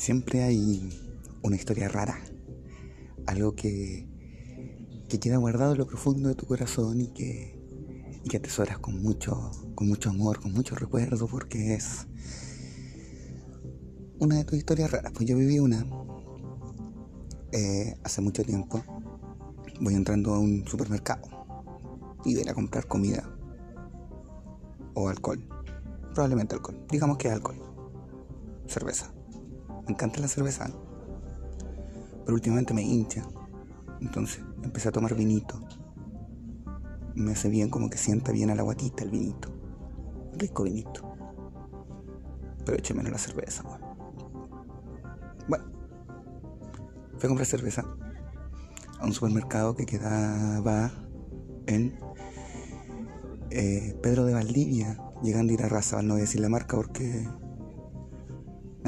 siempre hay una historia rara, algo que, que queda guardado en lo profundo de tu corazón y que, y que atesoras con mucho, con mucho amor, con mucho recuerdo, porque es una de tus historias raras. Pues yo viví una eh, hace mucho tiempo. Voy entrando a un supermercado y voy a comprar comida o alcohol. Probablemente alcohol. Digamos que alcohol. Cerveza. Me encanta la cerveza. Pero últimamente me hincha. Entonces empecé a tomar vinito. Me hace bien como que sienta bien a la guatita el vinito. Rico vinito. Pero eche menos la cerveza, Bueno. Fui a comprar cerveza a un supermercado que quedaba en eh, Pedro de Valdivia, llegando a ir a Raza, no voy a decir la marca porque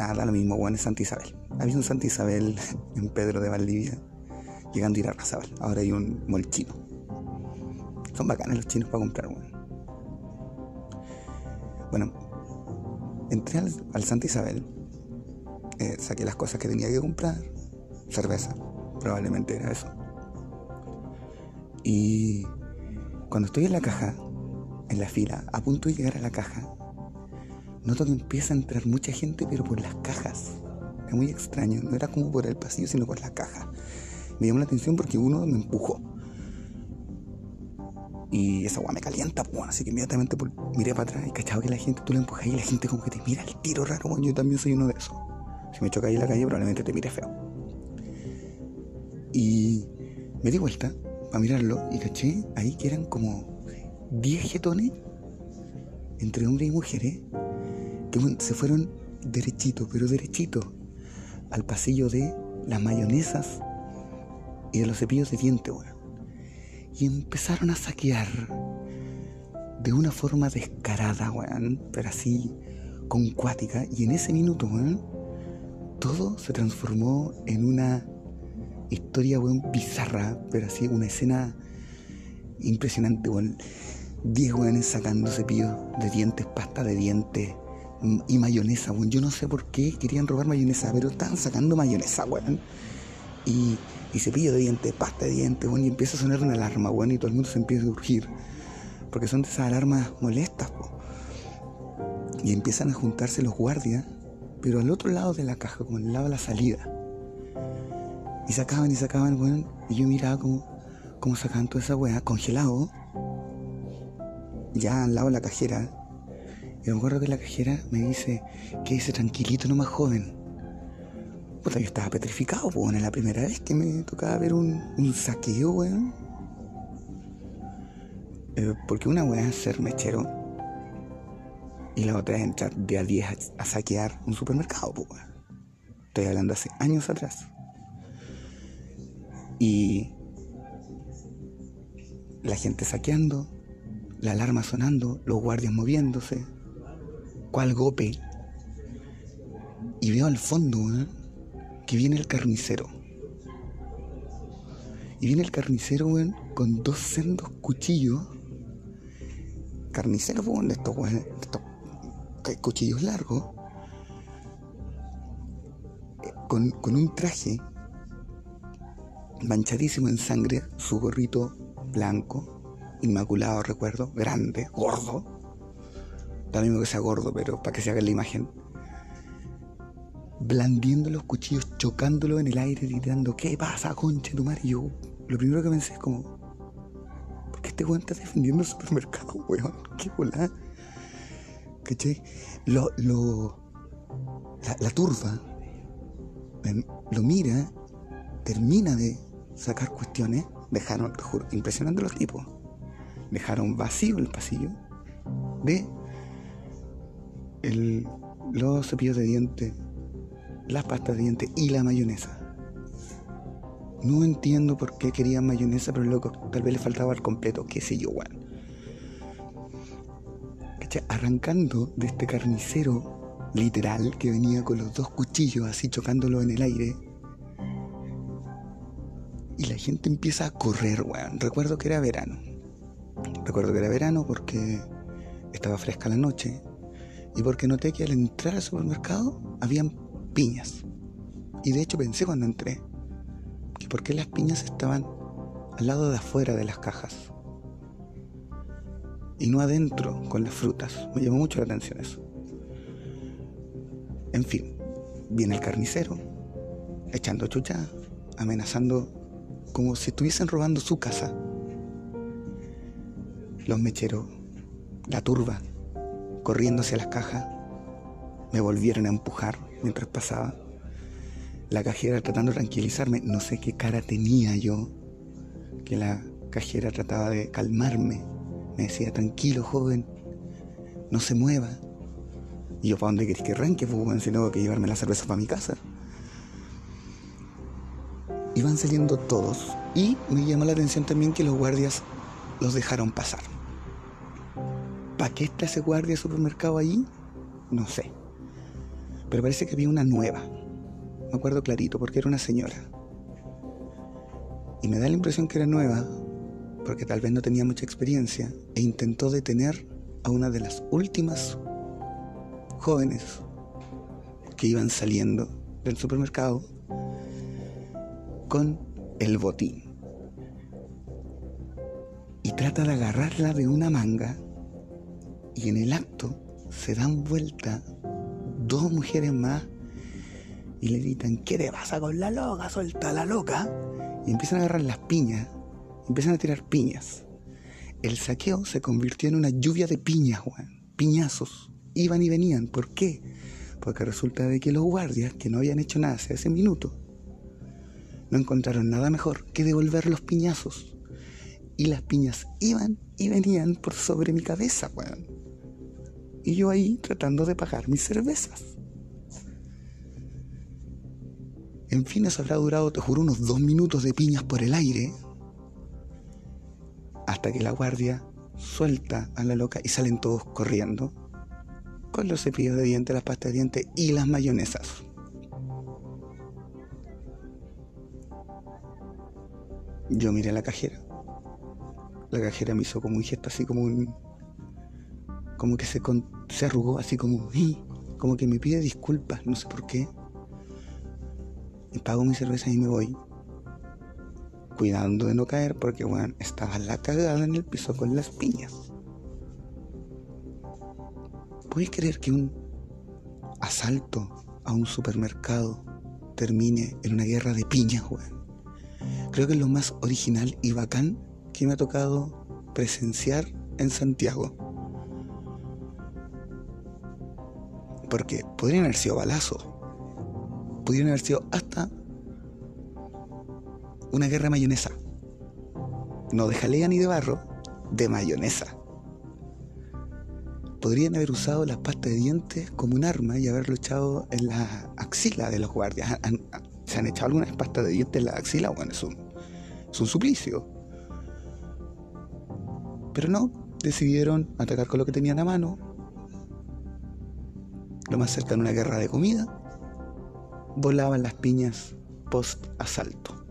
nada, lo mismo, bueno, es Santa Isabel. Había un Santa Isabel en Pedro de Valdivia, llegando a ir a Razabal. Ahora hay un mall chino. Son bacanes los chinos para comprar. Bueno, entré al, Santa Isabel, eh, saqué las cosas que tenía que comprar, cerveza, probablemente era eso. Y cuando estoy en la caja, en la fila, a punto de llegar a la caja, noto que empieza a entrar mucha gente, pero por las cajas. Es muy extraño, no era como por el pasillo, sino por la caja. Me llamó la atención porque uno me empujó. Y esa agua me calienta, pues, así que inmediatamente miré para atrás y cachaba que la gente, tú la empujas y la gente como que te mira el tiro raro, bueno, yo también soy uno de esos. Si me choca ahí en la calle, probablemente te mire feo. Y me di vuelta para mirarlo y caché ahí que eran como 10 jetones entre hombres y mujeres se fueron derechito, pero derechito, al pasillo de las mayonesas y de los cepillos de dientes, weón. Y empezaron a saquear de una forma descarada, weón, pero así, con cuática. Y en ese minuto, weón, todo se transformó en una historia, weón, bizarra, pero así, una escena impresionante, weón. Diez weones sacando cepillos de dientes, pasta de dientes y mayonesa, weón. Yo no sé por qué querían robar mayonesa, pero estaban sacando mayonesa, weón. Y, y cepillo de dientes, pasta de dientes, weón. Y empieza a sonar una alarma, weón. Y todo el mundo se empieza a urgir. Porque son de esas alarmas molestas. Y empiezan a juntarse los guardias, pero al otro lado de la caja, como al lado de la salida. Y sacaban y sacaban, weón. Y yo miraba como, como sacaban toda esa weá, congelado ya al lado de la cajera. Y me acuerdo que la cajera me dice, que dice tranquilito nomás joven. Puta, yo estaba petrificado, pues, en la primera vez que me tocaba ver un, un saqueo, weón. Eh, porque una weá es ser mechero y la otra es entrar de a 10 a, saquear un supermercado, pues, weón. Estoy hablando hace años atrás. Y la gente saqueando, la alarma sonando, los guardias moviéndose, cual gope. Y veo al fondo que viene el carnicero. Y viene el carnicero con dos sendos cuchillos. Carnicero, weón, de estos, estos cuchillos largos. Con, con un traje manchadísimo en sangre, su gorrito blanco, inmaculado, recuerdo, grande, gordo. Da mismo que sea gordo, pero para que se haga la imagen. Blandiendo los cuchillos, chocándolo en el aire, gritando, ¿qué pasa, concha tu madre? Y yo, lo primero que pensé es como, ¿por qué este weón está defendiendo el supermercado, weón? ¿Qué bola? ¿Caché? Lo, lo, la, la turba lo mira, termina de sacar cuestiones, dejaron, te juro, impresionante los tipos dejaron vacío el pasillo de el, los cepillos de dientes, las pastas de dientes y la mayonesa. No entiendo por qué querían mayonesa, pero loco, tal vez le faltaba al completo, qué sé yo, weón. Arrancando de este carnicero literal que venía con los dos cuchillos así chocándolo en el aire. Y la gente empieza a correr, weón. Recuerdo que era verano. Recuerdo que era verano porque estaba fresca la noche y porque noté que al entrar al supermercado habían piñas, Y de hecho pensé cuando entré que por qué las piñas estaban al lado de afuera de las cajas y no adentro con las frutas. Me llamó mucho la atención eso. En fin, viene el carnicero, echando chucha, amenazando como si estuviesen robando su casa. Los mecheros, la turba, corriendo hacia las cajas, me volvieron a empujar mientras pasaba. La cajera tratando de tranquilizarme, no sé qué cara tenía yo, que la cajera trataba de calmarme. Me decía, tranquilo joven, no se mueva. Y yo, ¿para dónde querés que arranque? Pues, si tengo que llevarme la cerveza para mi casa. Iban saliendo todos y me llamó la atención también que los guardias los dejaron pasar. ¿Para qué está ese guardia de supermercado allí? No sé. Pero parece que había una nueva. Me acuerdo clarito, porque era una señora. Y me da la impresión que era nueva, porque tal vez no tenía mucha experiencia, e intentó detener a una de las últimas jóvenes que iban saliendo del supermercado con el botín. Y trata de agarrarla de una manga y en el acto se dan vuelta dos mujeres más y le gritan, ¿qué te pasa con la loca? Suelta la loca. Y empiezan a agarrar las piñas, empiezan a tirar piñas. El saqueo se convirtió en una lluvia de piñas, Juan. Piñazos. Iban y venían. ¿Por qué? Porque resulta de que los guardias, que no habían hecho nada hace ese minuto, no encontraron nada mejor que devolver los piñazos. Y las piñas iban y venían por sobre mi cabeza, weón. Y yo ahí tratando de pagar mis cervezas. En fin, eso habrá durado, te juro, unos dos minutos de piñas por el aire. Hasta que la guardia suelta a la loca y salen todos corriendo. Con los cepillos de dientes, las pastas de dientes y las mayonesas. Yo miré a la cajera. La cajera me hizo como un gesto así como un como que se, se arrugó así como, como que me pide disculpas, no sé por qué. Y pago mi cerveza y me voy. Cuidando de no caer porque, bueno, estaba la cagada en el piso con las piñas. ¿Puedes creer que un asalto a un supermercado termine en una guerra de piñas, weón? Creo que es lo más original y bacán que me ha tocado presenciar en Santiago. Porque podrían haber sido balazos. Podrían haber sido hasta una guerra mayonesa. No de jalea ni de barro, de mayonesa. Podrían haber usado las pastas de dientes como un arma y haberlo echado en la axila de los guardias. ¿Se han echado algunas pastas de dientes en la axila? Bueno, es un, es un suplicio. Pero no, decidieron atacar con lo que tenían a mano, lo más cerca de una guerra de comida, volaban las piñas post-asalto.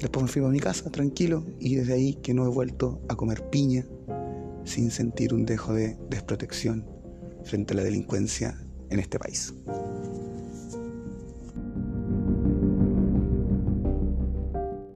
Después me fui a mi casa tranquilo y desde ahí que no he vuelto a comer piña sin sentir un dejo de desprotección frente a la delincuencia en este país.